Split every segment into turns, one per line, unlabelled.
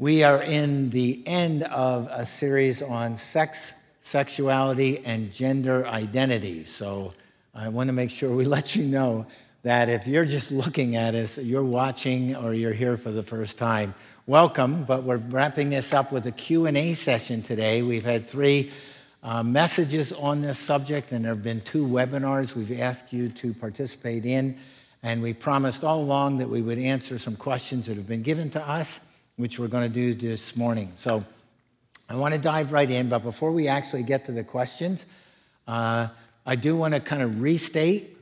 We are in the end of a series on sex, sexuality, and gender identity. So I want to make sure we let you know that if you're just looking at us, you're watching or you're here for the first time, welcome. But we're wrapping this up with a Q&A session today. We've had three uh, messages on this subject, and there have been two webinars we've asked you to participate in. And we promised all along that we would answer some questions that have been given to us which we're going to do this morning. So I want to dive right in, but before we actually get to the questions, uh, I do want to kind of restate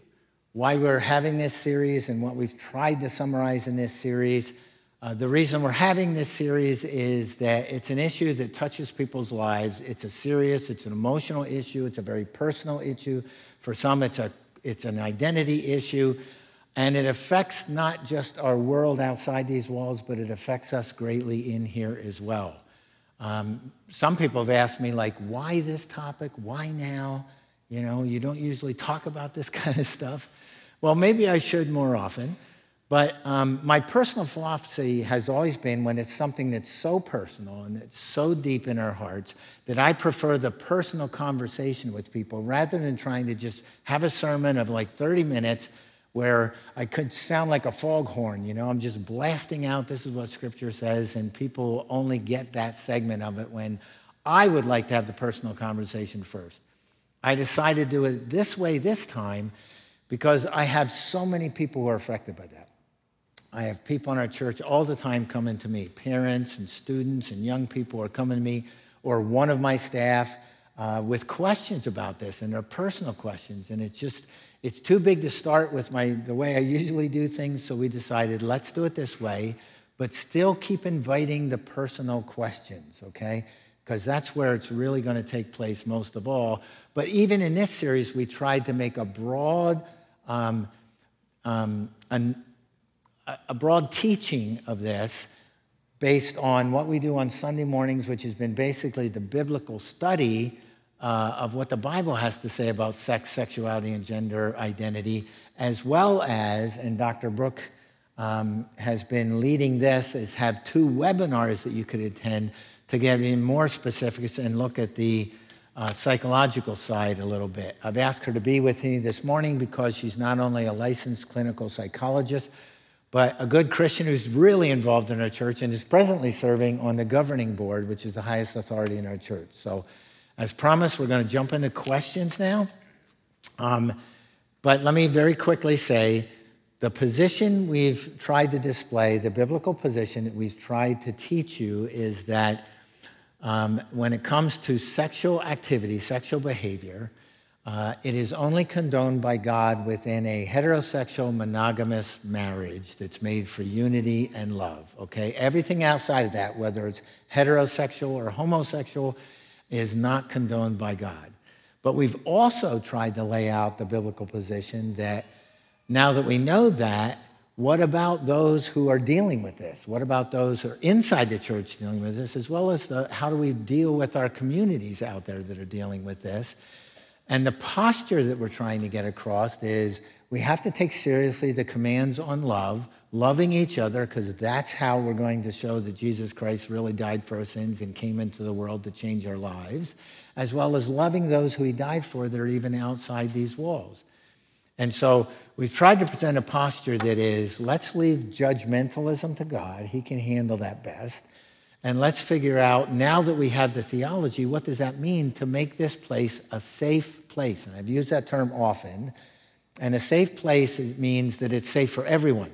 why we're having this series and what we've tried to summarize in this series. Uh, the reason we're having this series is that it's an issue that touches people's lives. It's a serious, it's an emotional issue, it's a very personal issue. For some, it's, a, it's an identity issue. And it affects not just our world outside these walls, but it affects us greatly in here as well. Um, some people have asked me, like, why this topic? Why now? You know, you don't usually talk about this kind of stuff. Well, maybe I should more often. But um, my personal philosophy has always been when it's something that's so personal and it's so deep in our hearts that I prefer the personal conversation with people rather than trying to just have a sermon of like 30 minutes where I could sound like a foghorn. You know, I'm just blasting out, this is what Scripture says, and people only get that segment of it when I would like to have the personal conversation first. I decided to do it this way this time because I have so many people who are affected by that. I have people in our church all the time coming to me, parents and students and young people are coming to me, or one of my staff uh, with questions about this, and they're personal questions. And it's just, it's too big to start with my, the way I usually do things, so we decided let's do it this way, but still keep inviting the personal questions, okay? Because that's where it's really going to take place most of all. But even in this series, we tried to make a broad, um, um, an, a broad teaching of this based on what we do on Sunday mornings, which has been basically the biblical study uh, of what the Bible has to say about sex, sexuality, and gender identity, as well as, and Dr. Brooke um, has been leading this, is have two webinars that you could attend to get even more specifics and look at the uh, psychological side a little bit. I've asked her to be with me this morning because she's not only a licensed clinical psychologist, but a good Christian who's really involved in our church and is presently serving on the governing board, which is the highest authority in our church. So as promised, we're going to jump into questions now. Um, but let me very quickly say the position we've tried to display, the biblical position that we've tried to teach you, is that um, when it comes to sexual activity, sexual behavior, uh, it is only condoned by God within a heterosexual monogamous marriage that's made for unity and love. Okay? Everything outside of that, whether it's heterosexual or homosexual, is not condoned by God. But we've also tried to lay out the biblical position that now that we know that, what about those who are dealing with this? What about those who are inside the church dealing with this, as well as the, how do we deal with our communities out there that are dealing with this? And the posture that we're trying to get across is we have to take seriously the commands on love, loving each other, because that's how we're going to show that Jesus Christ really died for our sins and came into the world to change our lives, as well as loving those who he died for that are even outside these walls. And so we've tried to present a posture that is let's leave judgmentalism to God, he can handle that best. And let's figure out, now that we have the theology, what does that mean to make this place a safe place? And I've used that term often. And a safe place means that it's safe for everyone.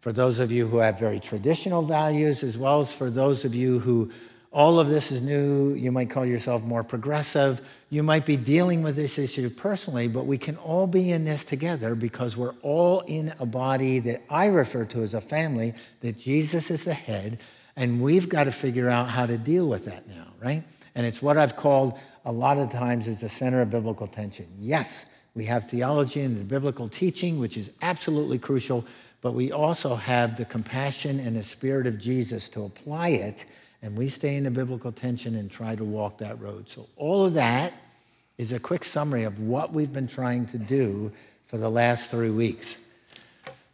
For those of you who have very traditional values, as well as for those of you who all of this is new, you might call yourself more progressive. You might be dealing with this issue personally, but we can all be in this together because we're all in a body that I refer to as a family, that Jesus is the head, and we've got to figure out how to deal with that now, right? And it's what I've called a lot of times as the center of biblical tension. Yes, we have theology and the biblical teaching, which is absolutely crucial, but we also have the compassion and the spirit of Jesus to apply it, and we stay in the biblical tension and try to walk that road. So, all of that is a quick summary of what we've been trying to do for the last three weeks.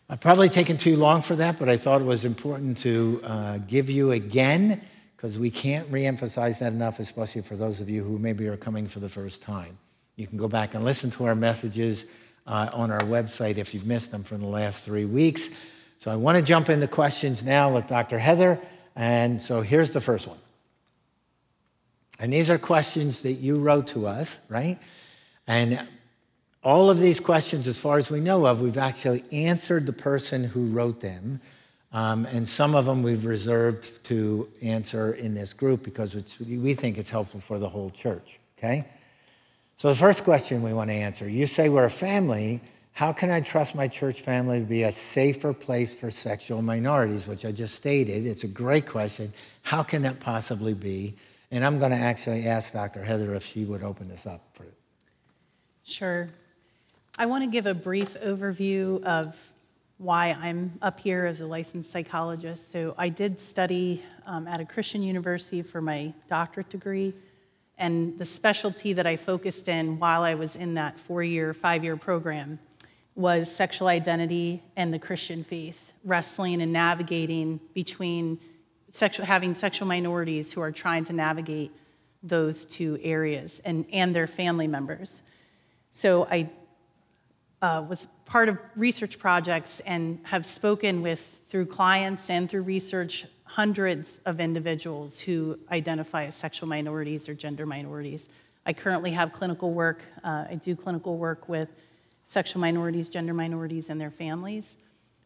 I've probably taken too long for that, but I thought it was important to uh, give you again because we can't reemphasize that enough, especially for those of you who maybe are coming for the first time. You can go back and listen to our messages uh, on our website if you've missed them from the last three weeks. So I want to jump into questions now with Dr. Heather. And so here's the first one. And these are questions that you wrote to us, right? And all of these questions, as far as we know of, we've actually answered the person who wrote them. Um, and some of them we've reserved to answer in this group because we think it's helpful for the whole church, okay? So, the first question we want to answer you say we're a family. How can I trust my church family to be a safer place for sexual minorities, which I just stated? It's a great question. How can that possibly be? And I'm going to actually ask Dr. Heather if she would open this up for it.
Sure. I want to give a brief overview of why I'm up here as a licensed psychologist. So, I did study um, at a Christian university for my doctorate degree. And the specialty that I focused in while I was in that four year, five year program was sexual identity and the Christian faith, wrestling and navigating between sexual, having sexual minorities who are trying to navigate those two areas and, and their family members. So I uh, was part of research projects and have spoken with, through clients and through research, hundreds of individuals who identify as sexual minorities or gender minorities. I currently have clinical work, uh, I do clinical work with sexual minorities, gender minorities, and their families.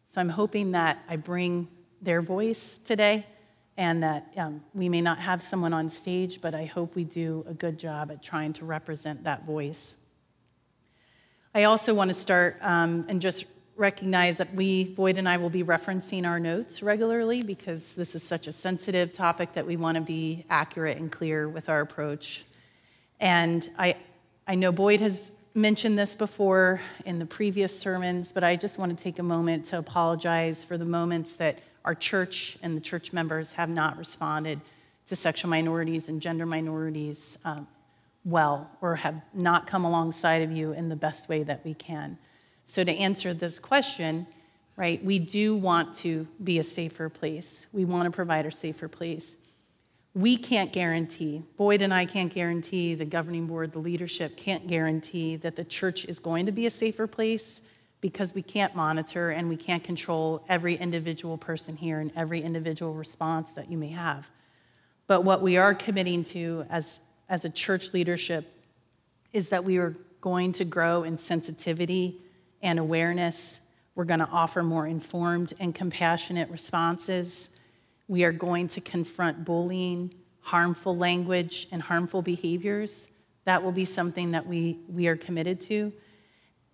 So I'm hoping that I bring their voice today and that um, we may not have someone on stage, but I hope we do a good job at trying to represent that voice. I also want to start um, and just recognize that we, Boyd and I, will be referencing our notes regularly because this is such a sensitive topic that we want to be accurate and clear with our approach. And I, I know Boyd has mentioned this before in the previous sermons, but I just want to take a moment to apologize for the moments that our church and the church members have not responded to sexual minorities and gender minorities um, well or have not come alongside of you in the best way that we can. So, to answer this question, right, we do want to be a safer place. We want to provide a safer place. We can't guarantee, Boyd and I can't guarantee, the governing board, the leadership can't guarantee that the church is going to be a safer place because we can't monitor and we can't control every individual person here and every individual response that you may have. But what we are committing to as, as a church leadership is that we are going to grow in sensitivity and awareness. We're going to offer more informed and compassionate responses. We are going to confront bullying, harmful language, and harmful behaviors. That will be something that we, we are committed to.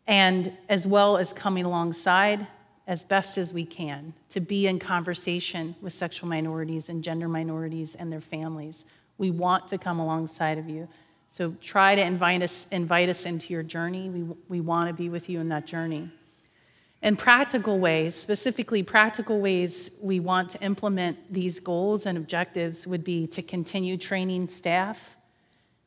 And as well as coming alongside as best as we can to be in conversation with sexual minorities and gender minorities and their families. We want to come alongside of you. So try to invite us, invite us into your journey. We, we want to be with you in that journey. In practical ways, specifically practical ways we want to implement these goals and objectives would be to continue training staff,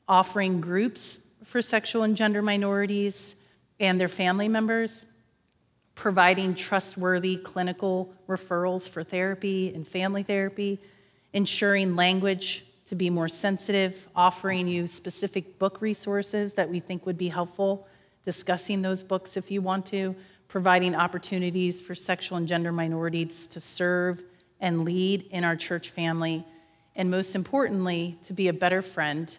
offering groups for sexual and gender minorities and their family members, providing trustworthy clinical referrals for therapy and family therapy, ensuring language to be more sensitive, offering you specific book resources that we think would be helpful, discussing those books if you want to, providing opportunities for sexual and gender minorities to serve and lead in our church family, and most importantly, to be a better friend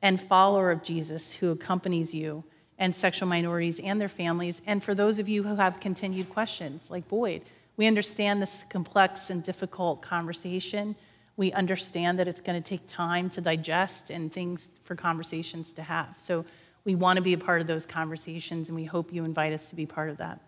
and follower of Jesus who accompanies you and sexual minorities and their families. And for those of you who have continued questions, like Boyd, we understand this complex and difficult conversation we understand that it's going to take time to digest and things for conversations to have. So we want to be a part of those conversations, and we hope you invite us to be part of that.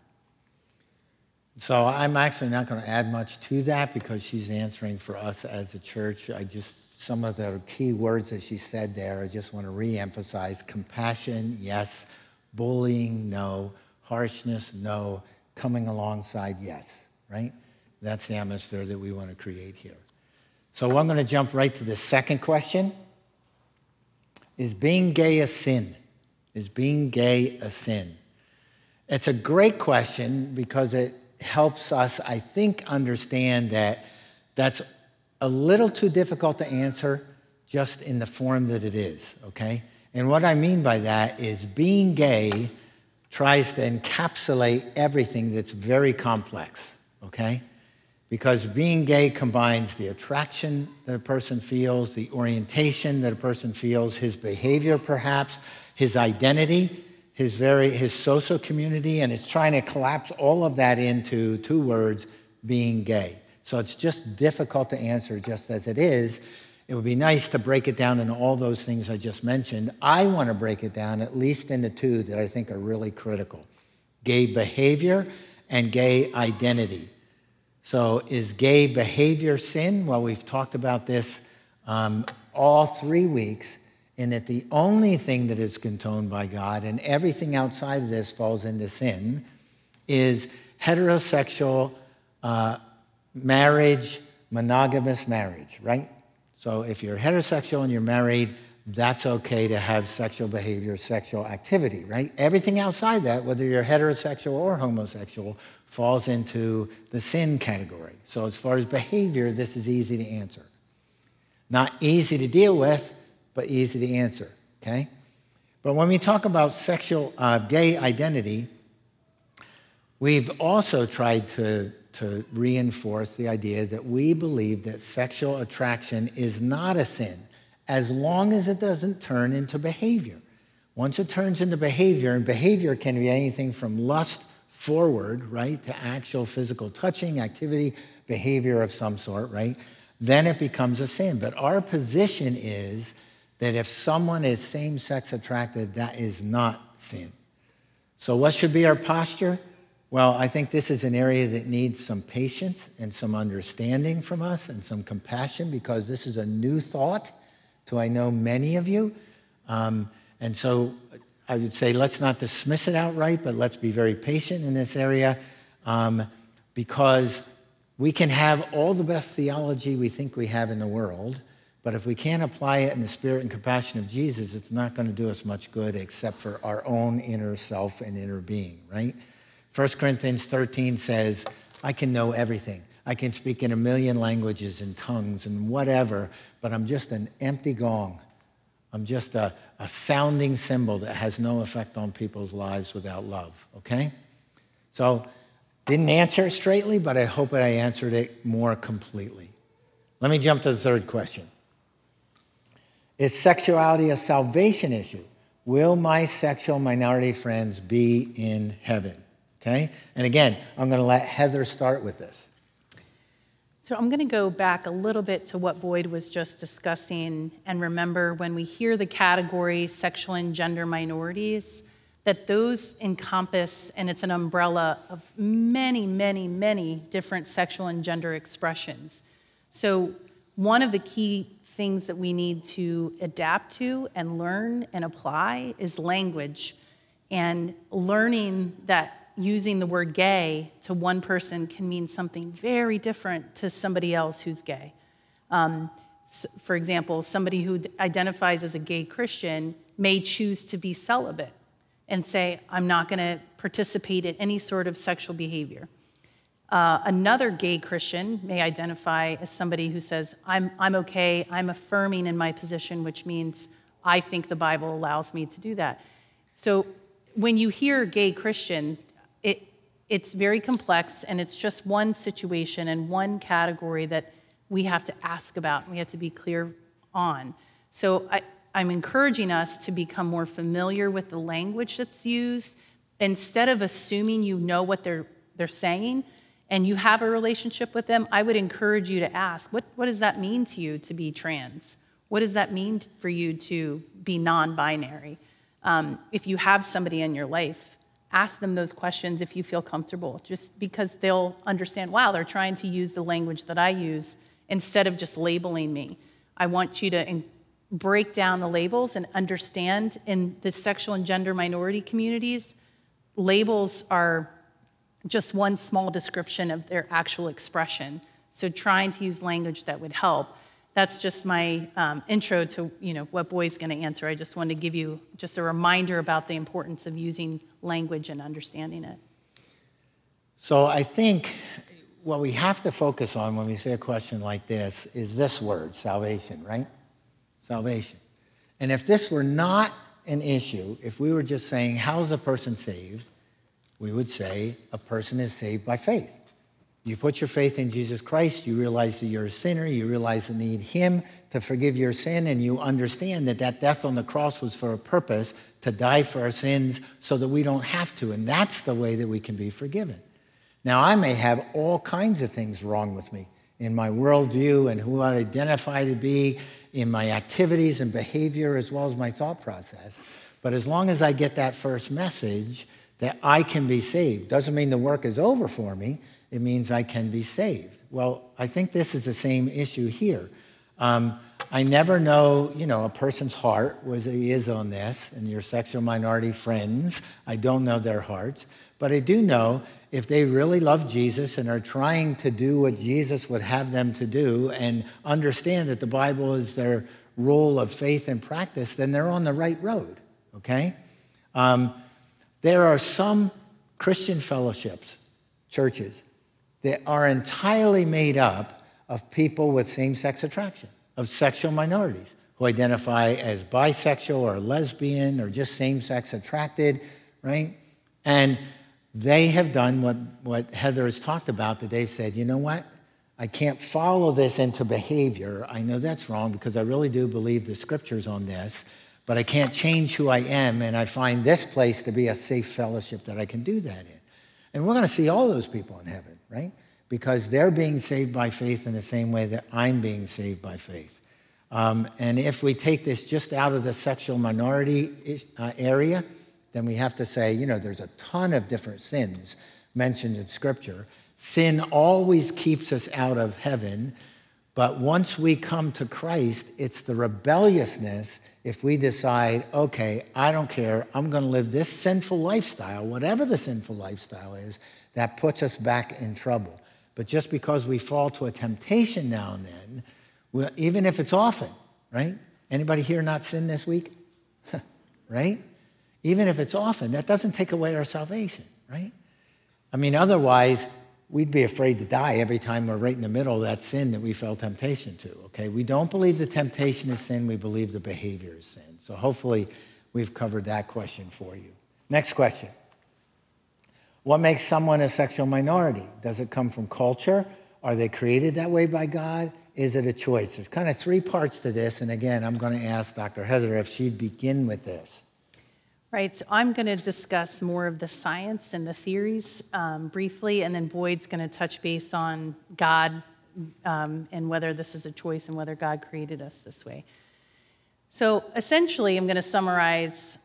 So I'm actually not going to add much to that because she's answering for us as a church. I just some of the key words that she said there, I just want to reemphasize compassion, yes, bullying, no, harshness, no, coming alongside, yes, right? That's the atmosphere that we want to create here. So I'm going to jump right to the second question. Is being gay a sin? Is being gay a sin? It's a great question because it helps us, I think, understand that that's a little too difficult to answer just in the form that it is, okay? And what I mean by that is being gay tries to encapsulate everything that's very complex, okay? Because being gay combines the attraction that a person feels, the orientation that a person feels, his behavior perhaps, his identity, his very his social community, and it's trying to collapse all of that into two words, being gay. So it's just difficult to answer just as it is. It would be nice to break it down into all those things I just mentioned. I want to break it down at least into two that I think are really critical gay behavior and gay identity. So, is gay behavior sin? Well, we've talked about this um, all three weeks, and that the only thing that is condoned by God and everything outside of this falls into sin is heterosexual uh, marriage, monogamous marriage, right? So if you're heterosexual and you're married, that's okay to have sexual behavior, sexual activity, right? Everything outside that, whether you're heterosexual or homosexual, falls into the sin category. So as far as behavior, this is easy to answer. Not easy to deal with, but easy to answer, okay? But when we talk about sexual uh, gay identity, we've also tried to to reinforce the idea that we believe that sexual attraction is not a sin as long as it doesn't turn into behavior. Once it turns into behavior, and behavior can be anything from lust forward, right, to actual physical touching, activity, behavior of some sort, right, then it becomes a sin. But our position is that if someone is same sex attracted, that is not sin. So, what should be our posture? Well, I think this is an area that needs some patience and some understanding from us and some compassion because this is a new thought to I know many of you. Um, and so I would say let's not dismiss it outright, but let's be very patient in this area um, because we can have all the best theology we think we have in the world, but if we can't apply it in the spirit and compassion of Jesus, it's not going to do us much good except for our own inner self and inner being, right? 1 Corinthians 13 says, I can know everything. I can speak in a million languages and tongues and whatever, but I'm just an empty gong. I'm just a, a sounding cymbal that has no effect on people's lives without love, okay? So, didn't answer it straightly, but I hope that I answered it more completely. Let me jump to the third question Is sexuality a salvation issue? Will my sexual minority friends be in heaven? Okay? And again, I'm going to let Heather start with this.
So I'm going to go back a little bit to what Boyd was just discussing and remember when we hear the category sexual and gender minorities, that those encompass, and it's an umbrella of many, many, many different sexual and gender expressions. So one of the key things that we need to adapt to and learn and apply is language and learning that using the word gay to one person can mean something very different to somebody else who's gay. Um, for example, somebody who identifies as a gay Christian may choose to be celibate and say, I'm not going to participate in any sort of sexual behavior. Uh, another gay Christian may identify as somebody who says, I'm, I'm okay, I'm affirming in my position, which means I think the Bible allows me to do that. So when you hear gay Christian, it's very complex and it's just one situation and one category that we have to ask about and we have to be clear on. So I, I'm encouraging us to become more familiar with the language that's used instead of assuming you know what they're, they're saying and you have a relationship with them, I would encourage you to ask, what, what does that mean to you to be trans? What does that mean for you to be non binary? Um, if you have somebody in your life ask them those questions if you feel comfortable, just because they'll understand, wow, they're trying to use the language that I use instead of just labeling me. I want you to break down the labels and understand in the sexual and gender minority communities, labels are just one small description of their actual expression. So trying to use language that would help that's just my um, intro to you know what Boyd's going to answer. I just wanted to give you just a reminder about the importance of using language and understanding it.
So I think what we have to focus on when we say a question like this is this word, salvation, right? Salvation. And if this were not an issue, if we were just saying, how is a person saved? We would say a person is saved by faith. You put your faith in Jesus Christ, you realize that you're a sinner, you realize you need Him to forgive your sin, and you understand that that death on the cross was for a purpose to die for our sins so that we don't have to. And that's the way that we can be forgiven. Now, I may have all kinds of things wrong with me in my worldview and who I identify to be, in my activities and behavior, as well as my thought process. But as long as I get that first message that I can be saved, doesn't mean the work is over for me it means I can be saved. Well, I think this is the same issue here. Um, I never know, you know, a person's heart was he is on this, and your sexual minority friends. I don't know their hearts, but I do know if they really love Jesus and are trying to do what Jesus would have them to do, and understand that the Bible is their rule of faith and practice, then they're on the right road. Okay. Um, there are some Christian fellowships, churches, that are entirely made up of people with same sex attraction, of sexual minorities who identify as bisexual or lesbian or just same sex attracted, right? And they have done what, what Heather has talked about, that they've said, you know what? I can't follow this into behavior. I know that's wrong because I really do believe the scriptures on this, but I can't change who I am, and I find this place to be a safe fellowship that I can do that in. And we're going to see all those people in heaven, right? Because they're being saved by faith in the same way that I'm being saved by faith. Um, and if we take this just out of the sexual minority uh, area, then we have to say, you know, there's a ton of different sins mentioned in Scripture. Sin always keeps us out of heaven, but once we come to Christ, it's the rebelliousness if we decide, okay, I don't care, I'm going to live this sinful lifestyle, whatever the sinful lifestyle is, that puts us back in trouble. But just because we fall to a temptation now and then, well, even if it's often, right? Anybody here not sin this week? right? Even if it's often, that doesn't take away our salvation, right? I mean, otherwise, we'd be afraid to die every time we're right in the middle of that sin that we fell temptation to, okay? We don't believe the temptation is sin, we believe the behavior is sin. So hopefully we've covered that question for you. Next question. What makes someone a sexual minority? Does it come from culture? Are they created that way by God? Is it a choice? There's kind of three parts to this, and again, I'm going to ask Dr. Heather if she'd begin with this.
Right, so I'm going to discuss more of the science and the theories um, briefly, and then Boyd's going to touch base on God um, and whether this is a choice and whether God created us this way. So essentially, I'm going to summarize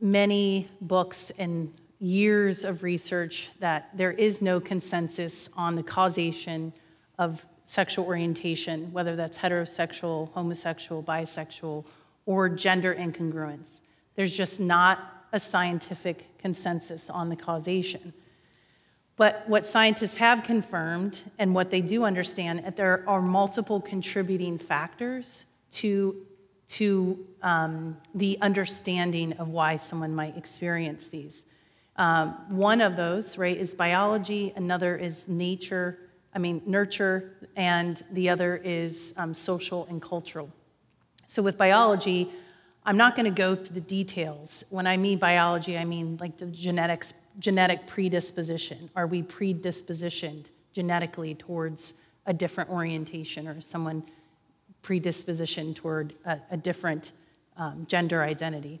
many books and years of research that there is no consensus on the causation of sexual orientation, whether that's heterosexual, homosexual, bisexual, or gender incongruence. There's just not a scientific consensus on the causation. But what scientists have confirmed and what they do understand, that there are multiple contributing factors to, to um, the understanding of why someone might experience these. Um, one of those, right, is biology, another is nature, I mean, nurture, and the other is um, social and cultural. So with biology, I'm not going to go through the details. When I mean biology, I mean like the genetics, genetic predisposition. Are we predispositioned genetically towards a different orientation or someone predispositioned toward a, a different um, gender identity?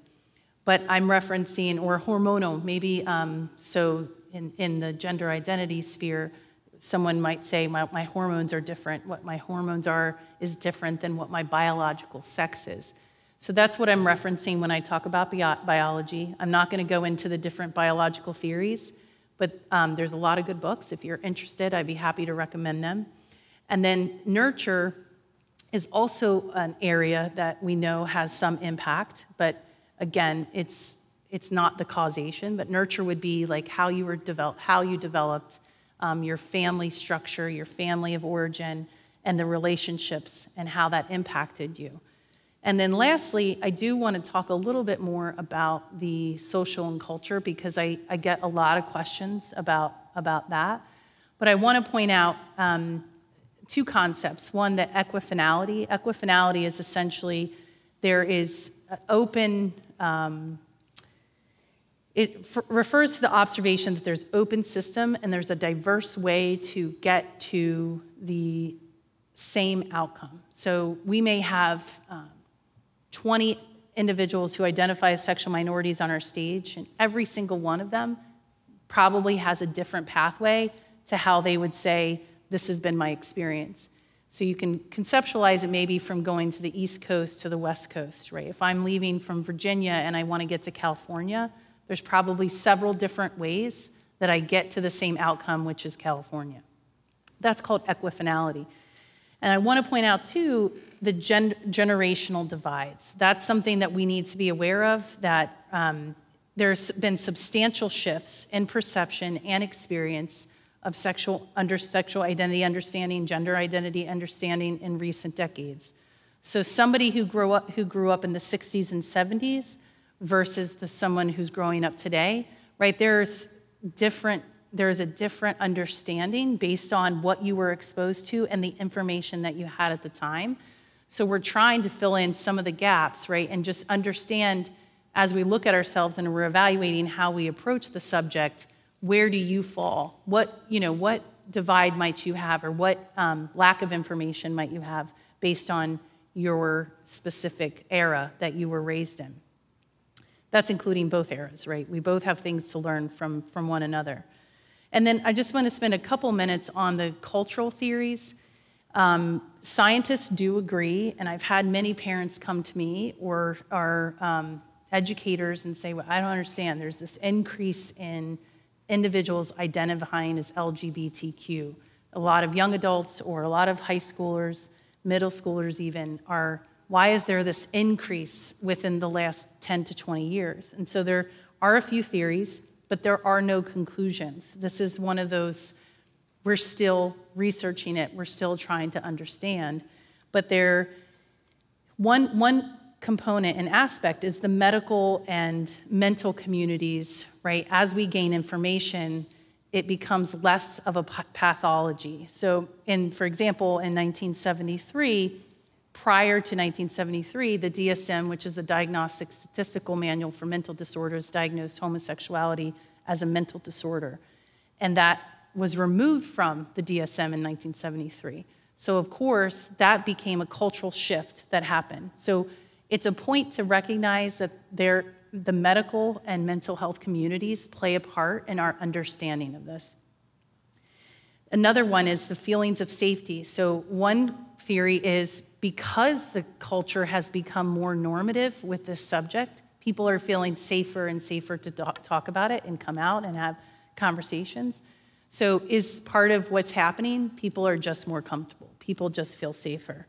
But I'm referencing, or hormonal, maybe, um, so in, in the gender identity sphere, someone might say, my, my hormones are different. What my hormones are is different than what my biological sex is. So that's what I'm referencing when I talk about biology. I'm not going to go into the different biological theories, but um, there's a lot of good books. If you're interested, I'd be happy to recommend them. And then nurture is also an area that we know has some impact, but again, it's it's not the causation, but nurture would be like how you were developed, how you developed um, your family structure, your family of origin, and the relationships and how that impacted you. And then lastly, I do want to talk a little bit more about the social and culture because I, I get a lot of questions about about that. But I want to point out um, two concepts. One, that equifinality. Equifinality is essentially there is open. Um, it f- refers to the observation that there's open system and there's a diverse way to get to the same outcome. So we may have um, 20 individuals who identify as sexual minorities on our stage, and every single one of them probably has a different pathway to how they would say, This has been my experience. So you can conceptualize it maybe from going to the East Coast to the West Coast, right? If I'm leaving from Virginia and I want to get to California, there's probably several different ways that I get to the same outcome, which is California. That's called equifinality. And I want to point out, too, the gen- generational divides. That's something that we need to be aware of, that um, there's been substantial shifts in perception and experience of sexual, under, sexual identity understanding, gender identity understanding in recent decades. So somebody who grew up, who grew up in the 60s and 70s versus the someone who's growing up today, right? There's different there's a different understanding based on what you were exposed to and the information that you had at the time. So we're trying to fill in some of the gaps, right? And just understand as we look at ourselves and we're evaluating how we approach the subject, where do you fall? What, you know, what divide might you have or what um, lack of information might you have based on your specific era that you were raised in? That's including both eras, right? We both have things to learn from, from one another. And then I just want to spend a couple minutes on the cultural theories. Um, scientists do agree, and I've had many parents come to me or are um, educators and say, well, I don't understand. There's this increase in individuals identifying as LGBTQ. A lot of young adults or a lot of high schoolers, middle schoolers even, are why is there this increase within the last 10 to 20 years? And so there are a few theories, but there are no conclusions. This is one of those, we're still researching it, we're still trying to understand. But there, one, one component and aspect is the medical and mental communities, right? As we gain information, it becomes less of a pathology. So, in, for example, in 1973, prior to 1973, the DSM, which is the Diagnostic Statistical Manual for Mental Disorders, diagnosed homosexuality as a mental disorder. And that was removed from the DSM in 1973. So, of course, that became a cultural shift that happened. So, it's a point to recognize that there, the medical and mental health communities play a part in our understanding of this. Another one is the feelings of safety. So, one theory is because the culture has become more normative with this subject, people are feeling safer and safer to talk about it and come out and have conversations. So, is part of what's happening, people are just more comfortable, people just feel safer.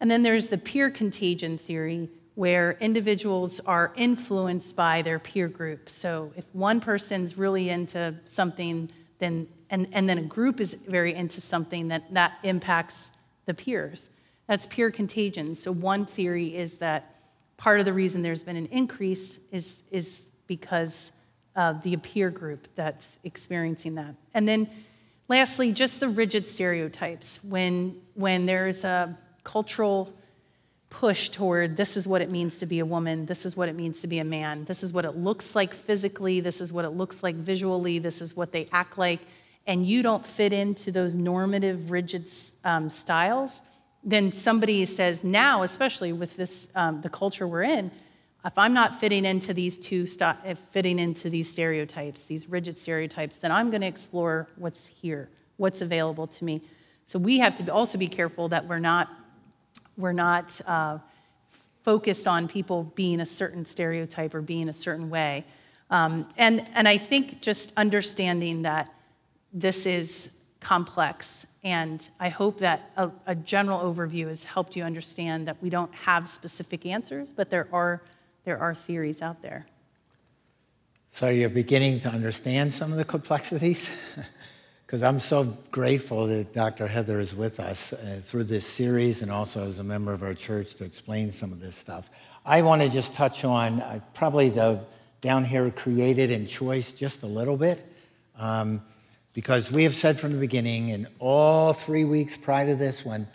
And then there's the peer contagion theory, where individuals are influenced by their peer group. So, if one person's really into something, then and, and then a group is very into something that that impacts the peers. That's peer contagion. So one theory is that part of the reason there's been an increase is, is because of the peer group that's experiencing that. And then lastly, just the rigid stereotypes. When, when there's a cultural push toward this is what it means to be a woman, this is what it means to be a man, this is what it looks like physically, this is what it looks like visually, this is what they act like, and you don't fit into those normative, rigid um, styles, then somebody says now, especially with this um, the culture we're in, if I'm not fitting into these two st- fitting into these stereotypes, these rigid stereotypes, then I'm going to explore what's here, what's available to me. So we have to also be careful that we're not we're not uh, focused on people being a certain stereotype or being a certain way. Um, and and I think just understanding that this is complex. And I hope that a, a, general overview has helped you understand that we don't have specific answers, but there are, there are theories out there.
So you're beginning to understand some of the complexities? Because I'm so grateful that Dr. Heather is with us uh, through this series and also as a member of our church to explain some of this stuff. I want to just touch on uh, probably the down here created and choice just a little bit. Um, Because we have said from the beginning, in all three weeks prior to this one,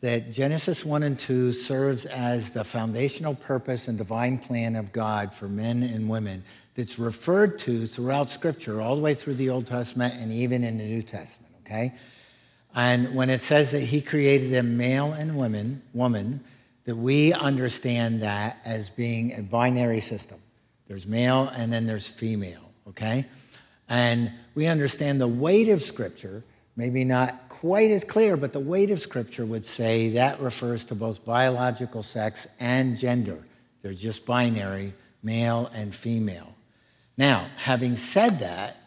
that Genesis 1 and 2 serves as the foundational purpose and divine plan of God for men and women that's referred to throughout Scripture, all the way through the Old Testament and even in the New Testament, okay? And when it says that he created them male and women, woman, that we understand that as being a binary system. There's male and then there's female, okay? And we understand the weight of Scripture, maybe not quite as clear, but the weight of Scripture would say that refers to both biological sex and gender. They're just binary, male and female. Now, having said that,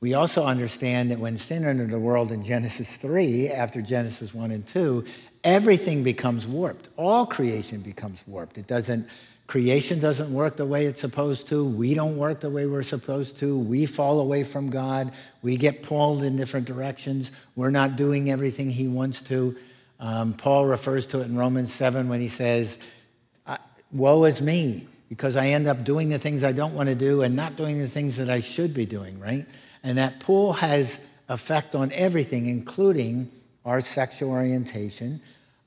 we also understand that when sin entered the world in Genesis 3, after Genesis 1 and 2, everything becomes warped. All creation becomes warped. It doesn't, creation doesn't work the way it's supposed to. We don't work the way we're supposed to. We fall away from God. We get pulled in different directions. We're not doing everything He wants to. Um, Paul refers to it in Romans 7 when he says, Woe is me, because I end up doing the things I don't want to do and not doing the things that I should be doing, right? And that pull has effect on everything, including our sexual orientation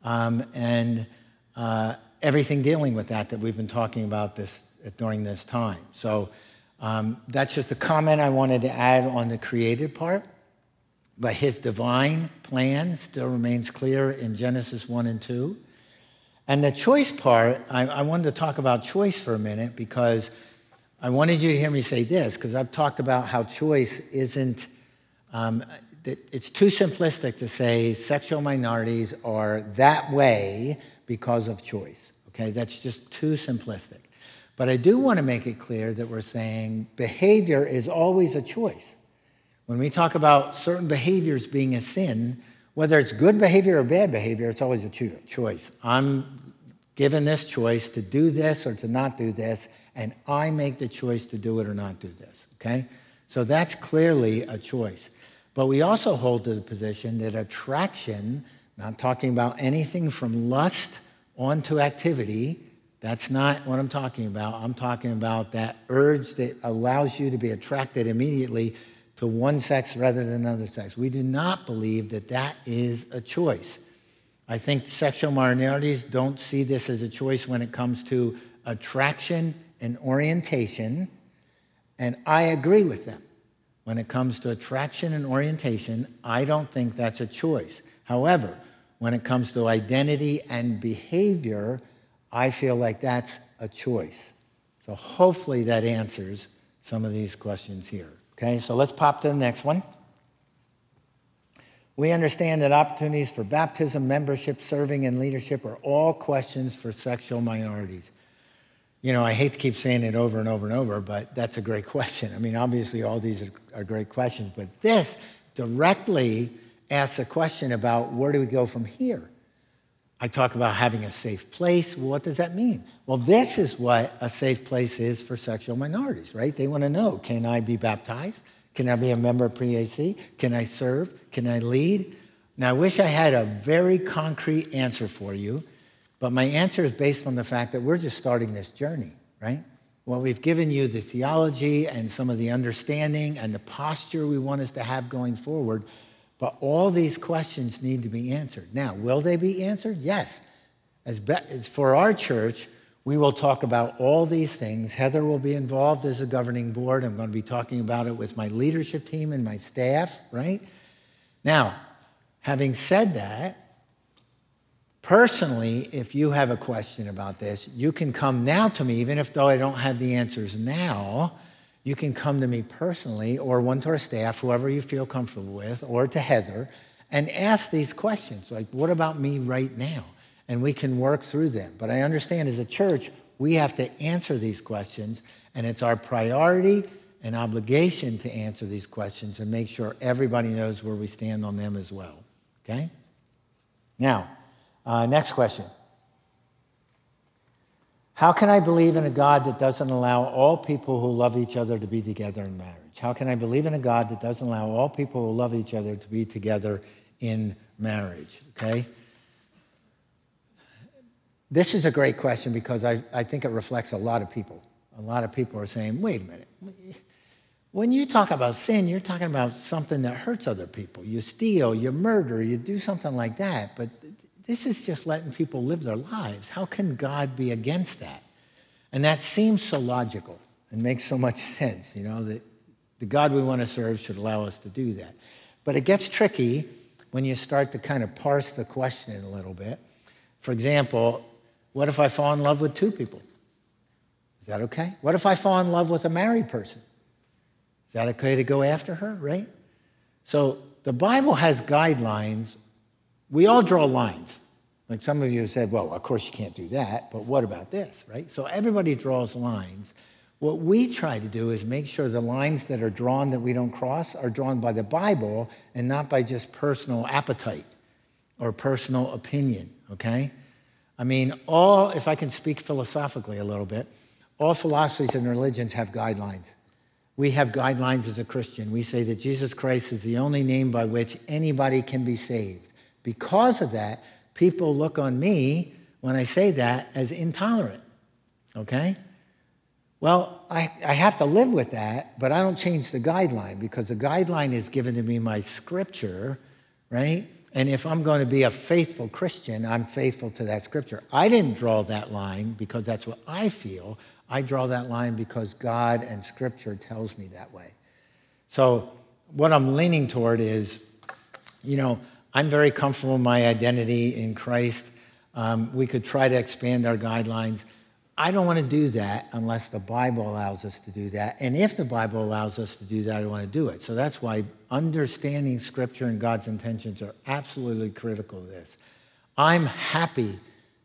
um, and uh, everything dealing with that that we've been talking about this during this time. So um, that's just a comment I wanted to add on the created part. But his divine plan still remains clear in Genesis 1 and 2. And the choice part, I, I wanted to talk about choice for a minute because I wanted you to hear me say this because I've talked about how choice isn't, um, it's too simplistic to say sexual minorities are that way because of choice. Okay, that's just too simplistic. But I do want to make it clear that we're saying behavior is always a choice. When we talk about certain behaviors being a sin, whether it's good behavior or bad behavior, it's always a choice. I'm given this choice to do this or to not do this, and I make the choice to do it or not do this, okay? So that's clearly a choice. But we also hold to the position that attraction, not talking about anything from lust onto activity, that's not what I'm talking about. I'm talking about that urge that allows you to be attracted immediately to one sex rather than another sex. We do not believe that that is a choice. I think sexual minorities don't see this as a choice when it comes to attraction and orientation, and I agree with them. When it comes to attraction and orientation, I don't think that's a choice. However, when it comes to identity and behavior, I feel like that's a choice. So hopefully that answers some of these questions here. Okay, so let's pop to the next one. We understand that opportunities for baptism, membership, serving, and leadership are all questions for sexual minorities. You know, I hate to keep saying it over and over and over, but that's a great question. I mean, obviously, all these are, are great questions, but this directly asks a question about where do we go from here? I talk about having a safe place. Well, what does that mean? Well, this is what a safe place is for sexual minorities, right? They want to know can I be baptized? Can I be a member of PAC? Can I serve? Can I lead? Now, I wish I had a very concrete answer for you. But my answer is based on the fact that we're just starting this journey, right? Well, we've given you the theology and some of the understanding and the posture we want us to have going forward. But all these questions need to be answered. Now, will they be answered? Yes. As, be- as for our church, we will talk about all these things. Heather will be involved as a governing board. I'm going to be talking about it with my leadership team and my staff, right? Now, having said that, Personally, if you have a question about this, you can come now to me, even if though I don't have the answers now, you can come to me personally or one to our staff, whoever you feel comfortable with, or to Heather, and ask these questions like, what about me right now? And we can work through them. But I understand as a church, we have to answer these questions, and it's our priority and obligation to answer these questions and make sure everybody knows where we stand on them as well. Okay? Now, uh, next question. How can I believe in a God that doesn't allow all people who love each other to be together in marriage? How can I believe in a God that doesn't allow all people who love each other to be together in marriage? Okay? This is a great question because I, I think it reflects a lot of people. A lot of people are saying, wait a minute, When you talk about sin, you're talking about something that hurts other people. You steal, you murder, you do something like that. But this is just letting people live their lives. How can God be against that? And that seems so logical and makes so much sense, you know, that the God we want to serve should allow us to do that. But it gets tricky when you start to kind of parse the question a little bit. For example, what if I fall in love with two people? Is that okay? What if I fall in love with a married person? Is that okay to go after her, right? So the Bible has guidelines. We all draw lines. Like some of you said, well, of course you can't do that, but what about this, right? So everybody draws lines. What we try to do is make sure the lines that are drawn that we don't cross are drawn by the Bible and not by just personal appetite or personal opinion, okay? I mean, all, if I can speak philosophically a little bit, all philosophies and religions have guidelines. We have guidelines as a Christian. We say that Jesus Christ is the only name by which anybody can be saved. Because of that, people look on me when I say that as intolerant, okay? Well, I, I have to live with that, but I don't change the guideline because the guideline is given to me by Scripture, right? And if I'm going to be a faithful Christian, I'm faithful to that Scripture. I didn't draw that line because that's what I feel. I draw that line because God and Scripture tells me that way. So, what I'm leaning toward is, you know, I'm very comfortable in my identity in Christ. Um, we could try to expand our guidelines. I don't want to do that unless the Bible allows us to do that. And if the Bible allows us to do that, I want to do it. So that's why understanding Scripture and God's intentions are absolutely critical to this. I'm happy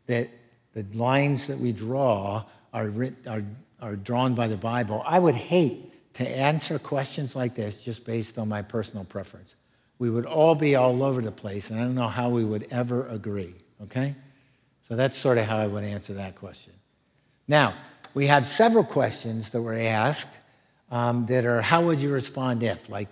that the lines that we draw are, writ- are, are drawn by the Bible. I would hate to answer questions like this just based on my personal preference. We would all be all over the place, and I don't know how we would ever agree, okay? So that's sort of how I would answer that question. Now, we have several questions that were asked um, that are how would you respond if? Like,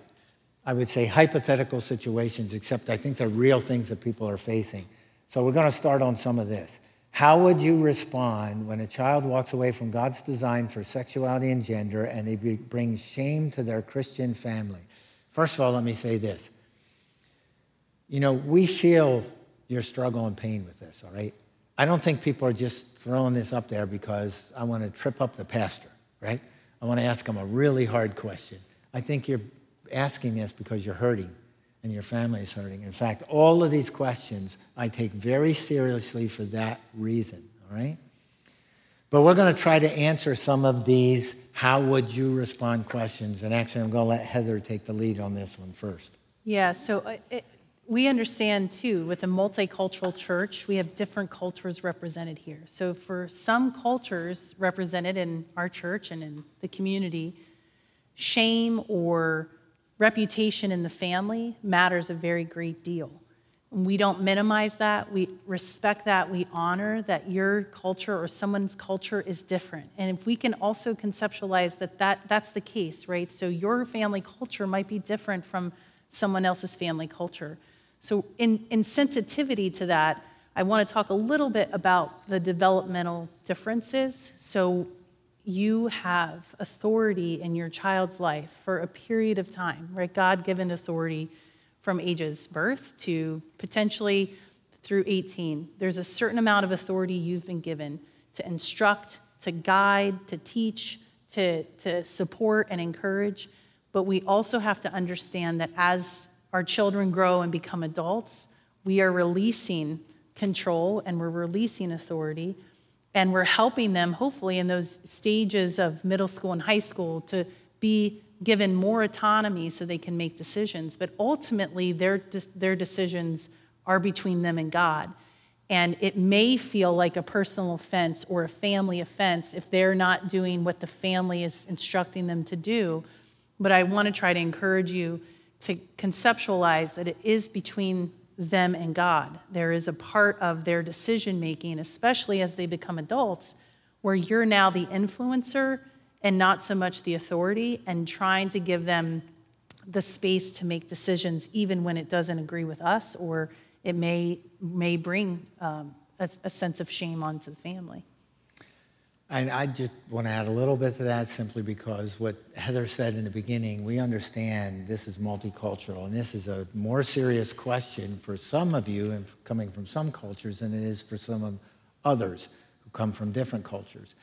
I would say hypothetical situations, except I think they're real things that people are facing. So we're going to start on some of this. How would you respond when a child walks away from God's design for sexuality and gender and they bring shame to their Christian family? First of all, let me say this. You know, we feel your struggle and pain with this, all right? I don't think people are just throwing this up there because I want to trip up the pastor, right? I want to ask him a really hard question. I think you're asking this because you're hurting and your family is hurting. In fact, all of these questions I take very seriously for that reason, all right? But we're going to try to answer some of these how would you respond questions. And actually, I'm going to let Heather take the lead on this one first.
Yeah, so uh, we understand too, with a multicultural church, we have different cultures represented here. So, for some cultures represented in our church and in the community, shame or reputation in the family matters a very great deal. We don't minimize that. We respect that. We honor that your culture or someone's culture is different. And if we can also conceptualize that, that that's the case, right? So your family culture might be different from someone else's family culture. So, in, in sensitivity to that, I want to talk a little bit about the developmental differences. So, you have authority in your child's life for a period of time, right? God given authority from ages birth to potentially through 18. There's a certain amount of authority you've been given to instruct, to guide, to teach, to, to support and encourage. But we also have to understand that as our children grow and become adults, we are releasing control and we're releasing authority. And we're helping them, hopefully, in those stages of middle school and high school to be given more autonomy so they can make decisions. But ultimately, their, their decisions are between them and God. And it may feel like a personal offense or a family offense if they're not doing what the family is instructing them to do. But I want to try to encourage you to conceptualize that it is between them and God. There is a part of their decision making, especially as they become adults, where you're now the influencer and not so much the authority, and trying to give them the space to make decisions even when it doesn't agree with us or it may, may bring um, a, a sense of shame onto the family.
And I just want to add a little bit to that simply because what Heather said in the beginning, we understand this is multicultural and this is a more serious question for some of you and coming from some cultures than it is for some of others who come from different cultures.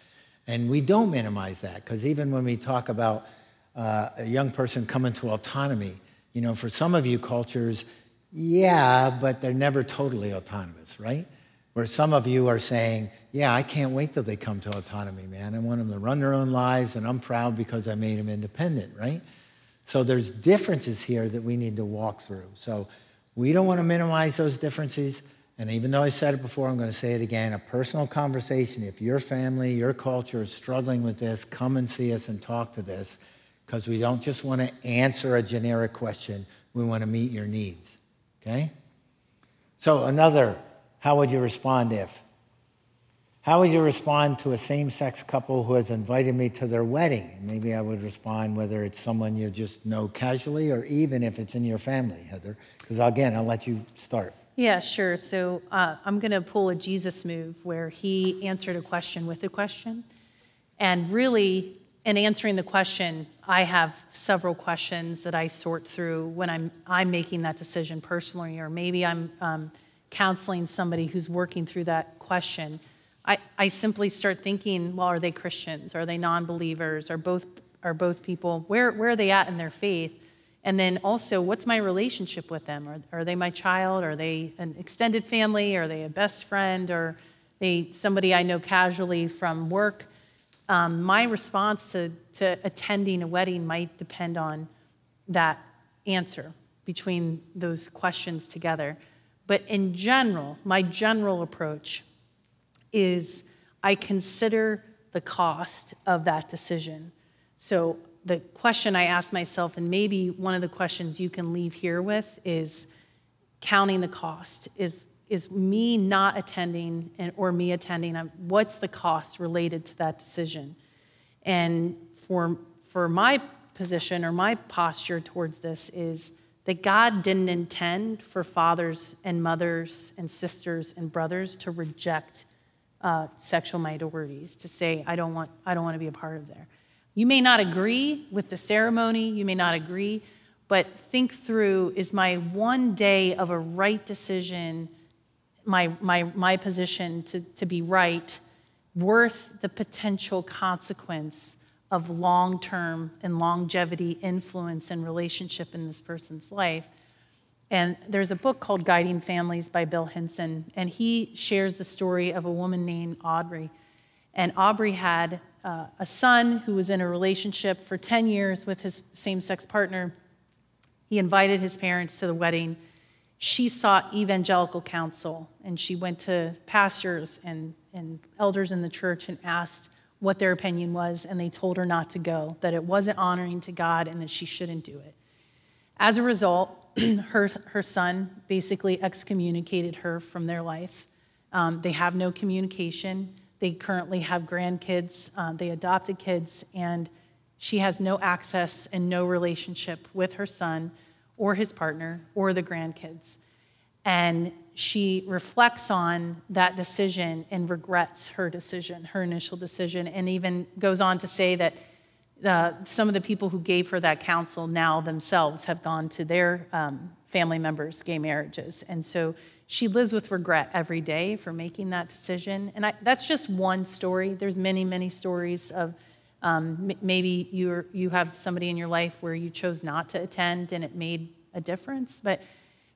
And we don't minimize that because even when we talk about uh, a young person coming to autonomy, you know, for some of you cultures, yeah, but they're never totally autonomous, right? Where some of you are saying, yeah, I can't wait till they come to autonomy, man. I want them to run their own lives, and I'm proud because I made them independent, right? So there's differences here that we need to walk through. So we don't want to minimize those differences. And even though I said it before, I'm going to say it again a personal conversation. If your family, your culture is struggling with this, come and see us and talk to this because we don't just want to answer a generic question, we want to meet your needs. Okay? So, another how would you respond if? How would you respond to a same sex couple who has invited me to their wedding? Maybe I would respond whether it's someone you just know casually or even if it's in your family, Heather. Because again, I'll let you start.
Yeah, sure. So uh, I'm going to pull a Jesus move where he answered a question with a question. And really, in answering the question, I have several questions that I sort through when I'm, I'm making that decision personally, or maybe I'm. Um, counseling somebody who's working through that question, I, I simply start thinking, well, are they Christians? Are they non believers? Are both, are both people, where, where are they at in their faith? And then also, what's my relationship with them? Are, are they my child? Are they an extended family? Are they a best friend? Or they somebody I know casually from work? Um, my response to, to attending a wedding might depend on that answer between those questions together. But in general, my general approach is I consider the cost of that decision. So the question I ask myself, and maybe one of the questions you can leave here with, is counting the cost. Is, is me not attending and, or me attending, um, what's the cost related to that decision? And for, for my position or my posture towards this is that God didn't intend for fathers and mothers and sisters and brothers to reject uh, sexual minorities, to say, I don't, want, I don't want to be a part of there. You may not agree with the ceremony, you may not agree, but think through is my one day of a right decision, my, my, my position to, to be right, worth the potential consequence of long term and longevity influence and relationship in this person's life. And there's a book called Guiding Families by Bill Henson, and he shares the story of a woman named Audrey. And Aubrey had uh, a son who was in a relationship for 10 years with his same sex partner. He invited his parents to the wedding. She sought evangelical counsel, and she went to pastors and, and elders in the church and asked what their opinion was, and they told her not to go, that it wasn't honoring to God and that she shouldn't do it. As a result, her, her son basically excommunicated her from their life. Um, they have no communication. They currently have grandkids, uh, they adopted kids, and she has no access and no relationship with her son or his partner or the grandkids. And she reflects on that decision and regrets her decision, her initial decision, and even goes on to say that uh, some of the people who gave her that counsel now themselves have gone to their um, family members' gay marriages. And so she lives with regret every day for making that decision. And I, that's just one story. There's many, many stories of um, m- maybe you you have somebody in your life where you chose not to attend and it made a difference. But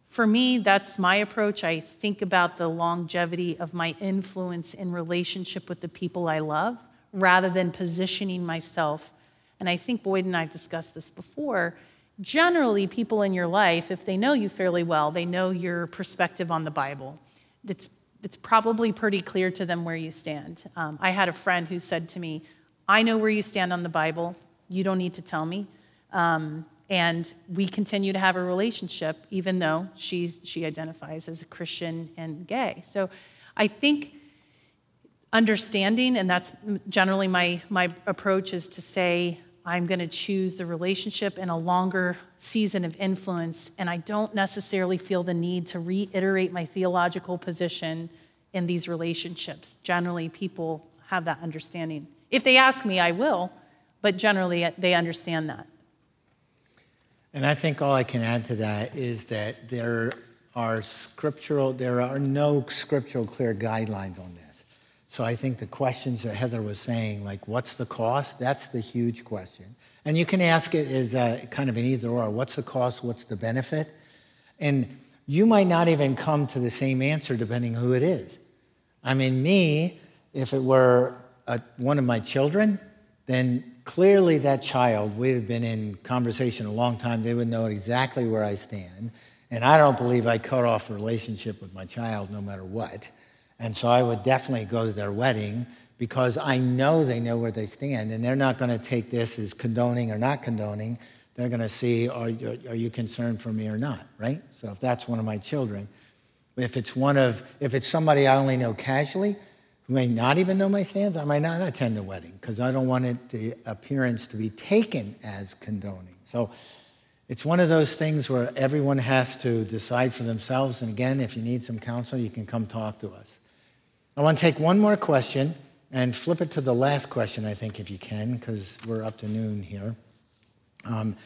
for me, that's my approach. I think about the longevity of my influence in relationship with the people I love rather than positioning myself. And I think Boyd and I have discussed this before. Generally, people in your life, if they know you fairly well, they know your perspective on the Bible. It's, it's probably pretty clear to them where you stand. Um, I had a friend who said to me, I know where you stand on the Bible. You don't need to tell me. Um, and we continue to have a relationship, even though she, she identifies as a Christian and gay. So I think understanding, and that's generally my, my approach, is to say, I'm going to choose the relationship in a longer season of influence, and I don't necessarily feel the need to reiterate my theological position in these relationships. Generally, people have that understanding. If they ask me, I will, but generally uh, they understand that.
And I think all I can add to that is that there are scriptural, there are no scriptural clear guidelines on this. So I think the questions that Heather was saying, like what's the cost, that's the huge question. And you can ask it as a, kind of an either or. What's the cost? What's the benefit? And you might not even come to the same answer depending who it is. I mean, me, if it were a, one of my children, then clearly that child, we have been in conversation a long time, they would know exactly where I stand. And I don't believe I cut off a relationship with my child no matter what. And so I would definitely go to their wedding because I know they know where they stand and they're not going to take this as condoning or not condoning. They're going to see, are you, are you concerned for me or not, right? So if that's one of my children, if it's one of, if it's somebody I only know casually, who may not even know my stance, I might not attend the wedding because I don't want it, the appearance to be taken as condoning. So it's one of those things where everyone has to decide for themselves. And again, if you need some counsel, you can come talk to us. I want to take one more question and flip it to the last question, I think, if you can, because we're up to noon here. Um,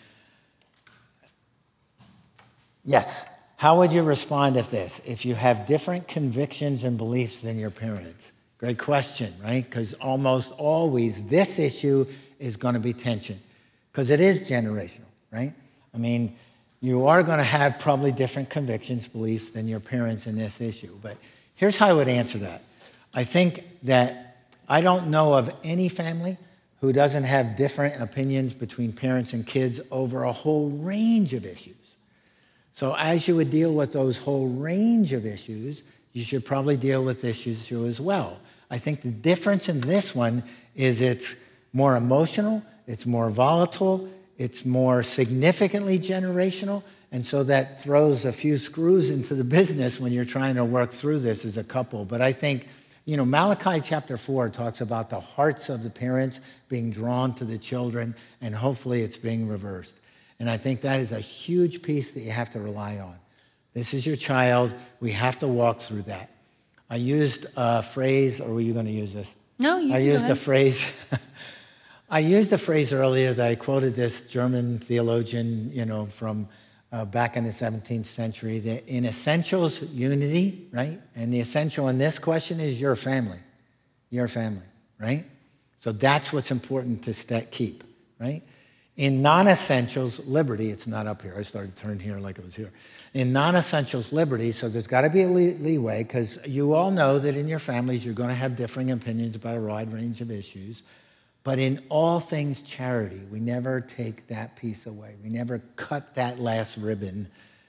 yes. How would you respond if this? If you have different convictions and beliefs than your parents? Great question, right? Because almost always this issue is going to be tension because it is generational, right? I mean, you are going to have probably different convictions, beliefs than your parents in this issue. But here's how I would answer that. I think that I don't know of any family who doesn't have different opinions between parents and kids over a whole range of issues. So, as you would deal with those whole range of issues, you should probably deal with this issue as well. I think the difference in this one is it's more emotional, it's more volatile, it's more significantly generational, and so that throws a few screws into the business when you're trying to work through this as a couple. But I think you know, Malachi chapter 4 talks about the hearts of the parents being drawn to the children, and hopefully it's being reversed. And I think that is a huge piece that you have to rely on. This is your child. We have to walk through that. I used a phrase, or were you going to use this?
No, you
I used a phrase. I used a phrase earlier that I quoted this German theologian, you know, from uh, back in the 17th century. that in essentials, unity, right? And the essential in this question is your family. Your family, right? So that's what's important to st- keep, right? In non essentials, liberty, it's not up here. I started to turn here like it was here. In non essentials, liberty, so there's got to be a leeway because you all know that in your families you're going to have differing opinions about a wide range of issues. But in all things charity, we never take that piece away. We never cut that last ribbon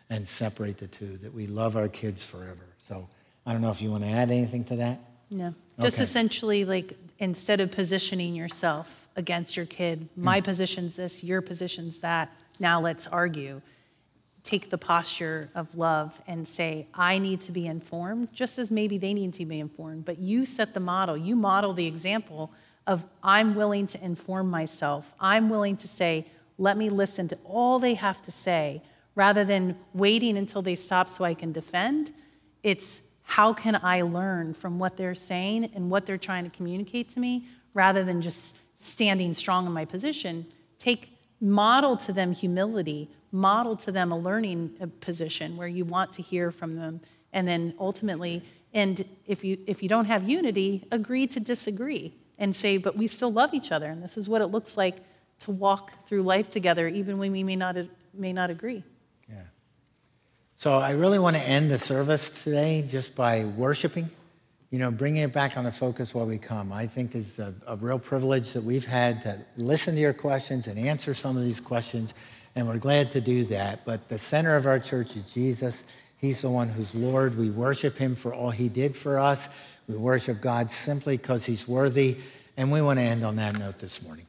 and separate the two, that we love our kids forever. So I don't know if you want to add anything to that.
No. Just okay. essentially, like, instead of positioning yourself against your kid, my mm. position's this, your position's that, now let's argue. Take the posture of love and say, I need to be informed, just as maybe they need to be informed. But you set the model, you model the example of I'm willing to inform myself. I'm willing to say, let me listen to all they have to say rather than waiting until they stop so I can defend. It's how can I learn from what they're saying and what they're trying to communicate to me rather than just standing strong in my position. Take model to them humility, model to them a learning uh, position where you want to hear from them and then ultimately and if you if you don't have unity, agree to disagree and say, but we still love each other, and this is what it looks like to walk through life together, even when we may not, may not agree.
Yeah. So I really want to end the service today just by worshiping, you know, bringing it back on the focus while we come. I think it's a, a real privilege that we've had to listen to your questions and answer some of these questions, and we're glad to do that. But the center of our church is Jesus. He's the one who's Lord. We worship him for all he did for us. We worship God simply because He's worthy. And we want to end on that note this morning.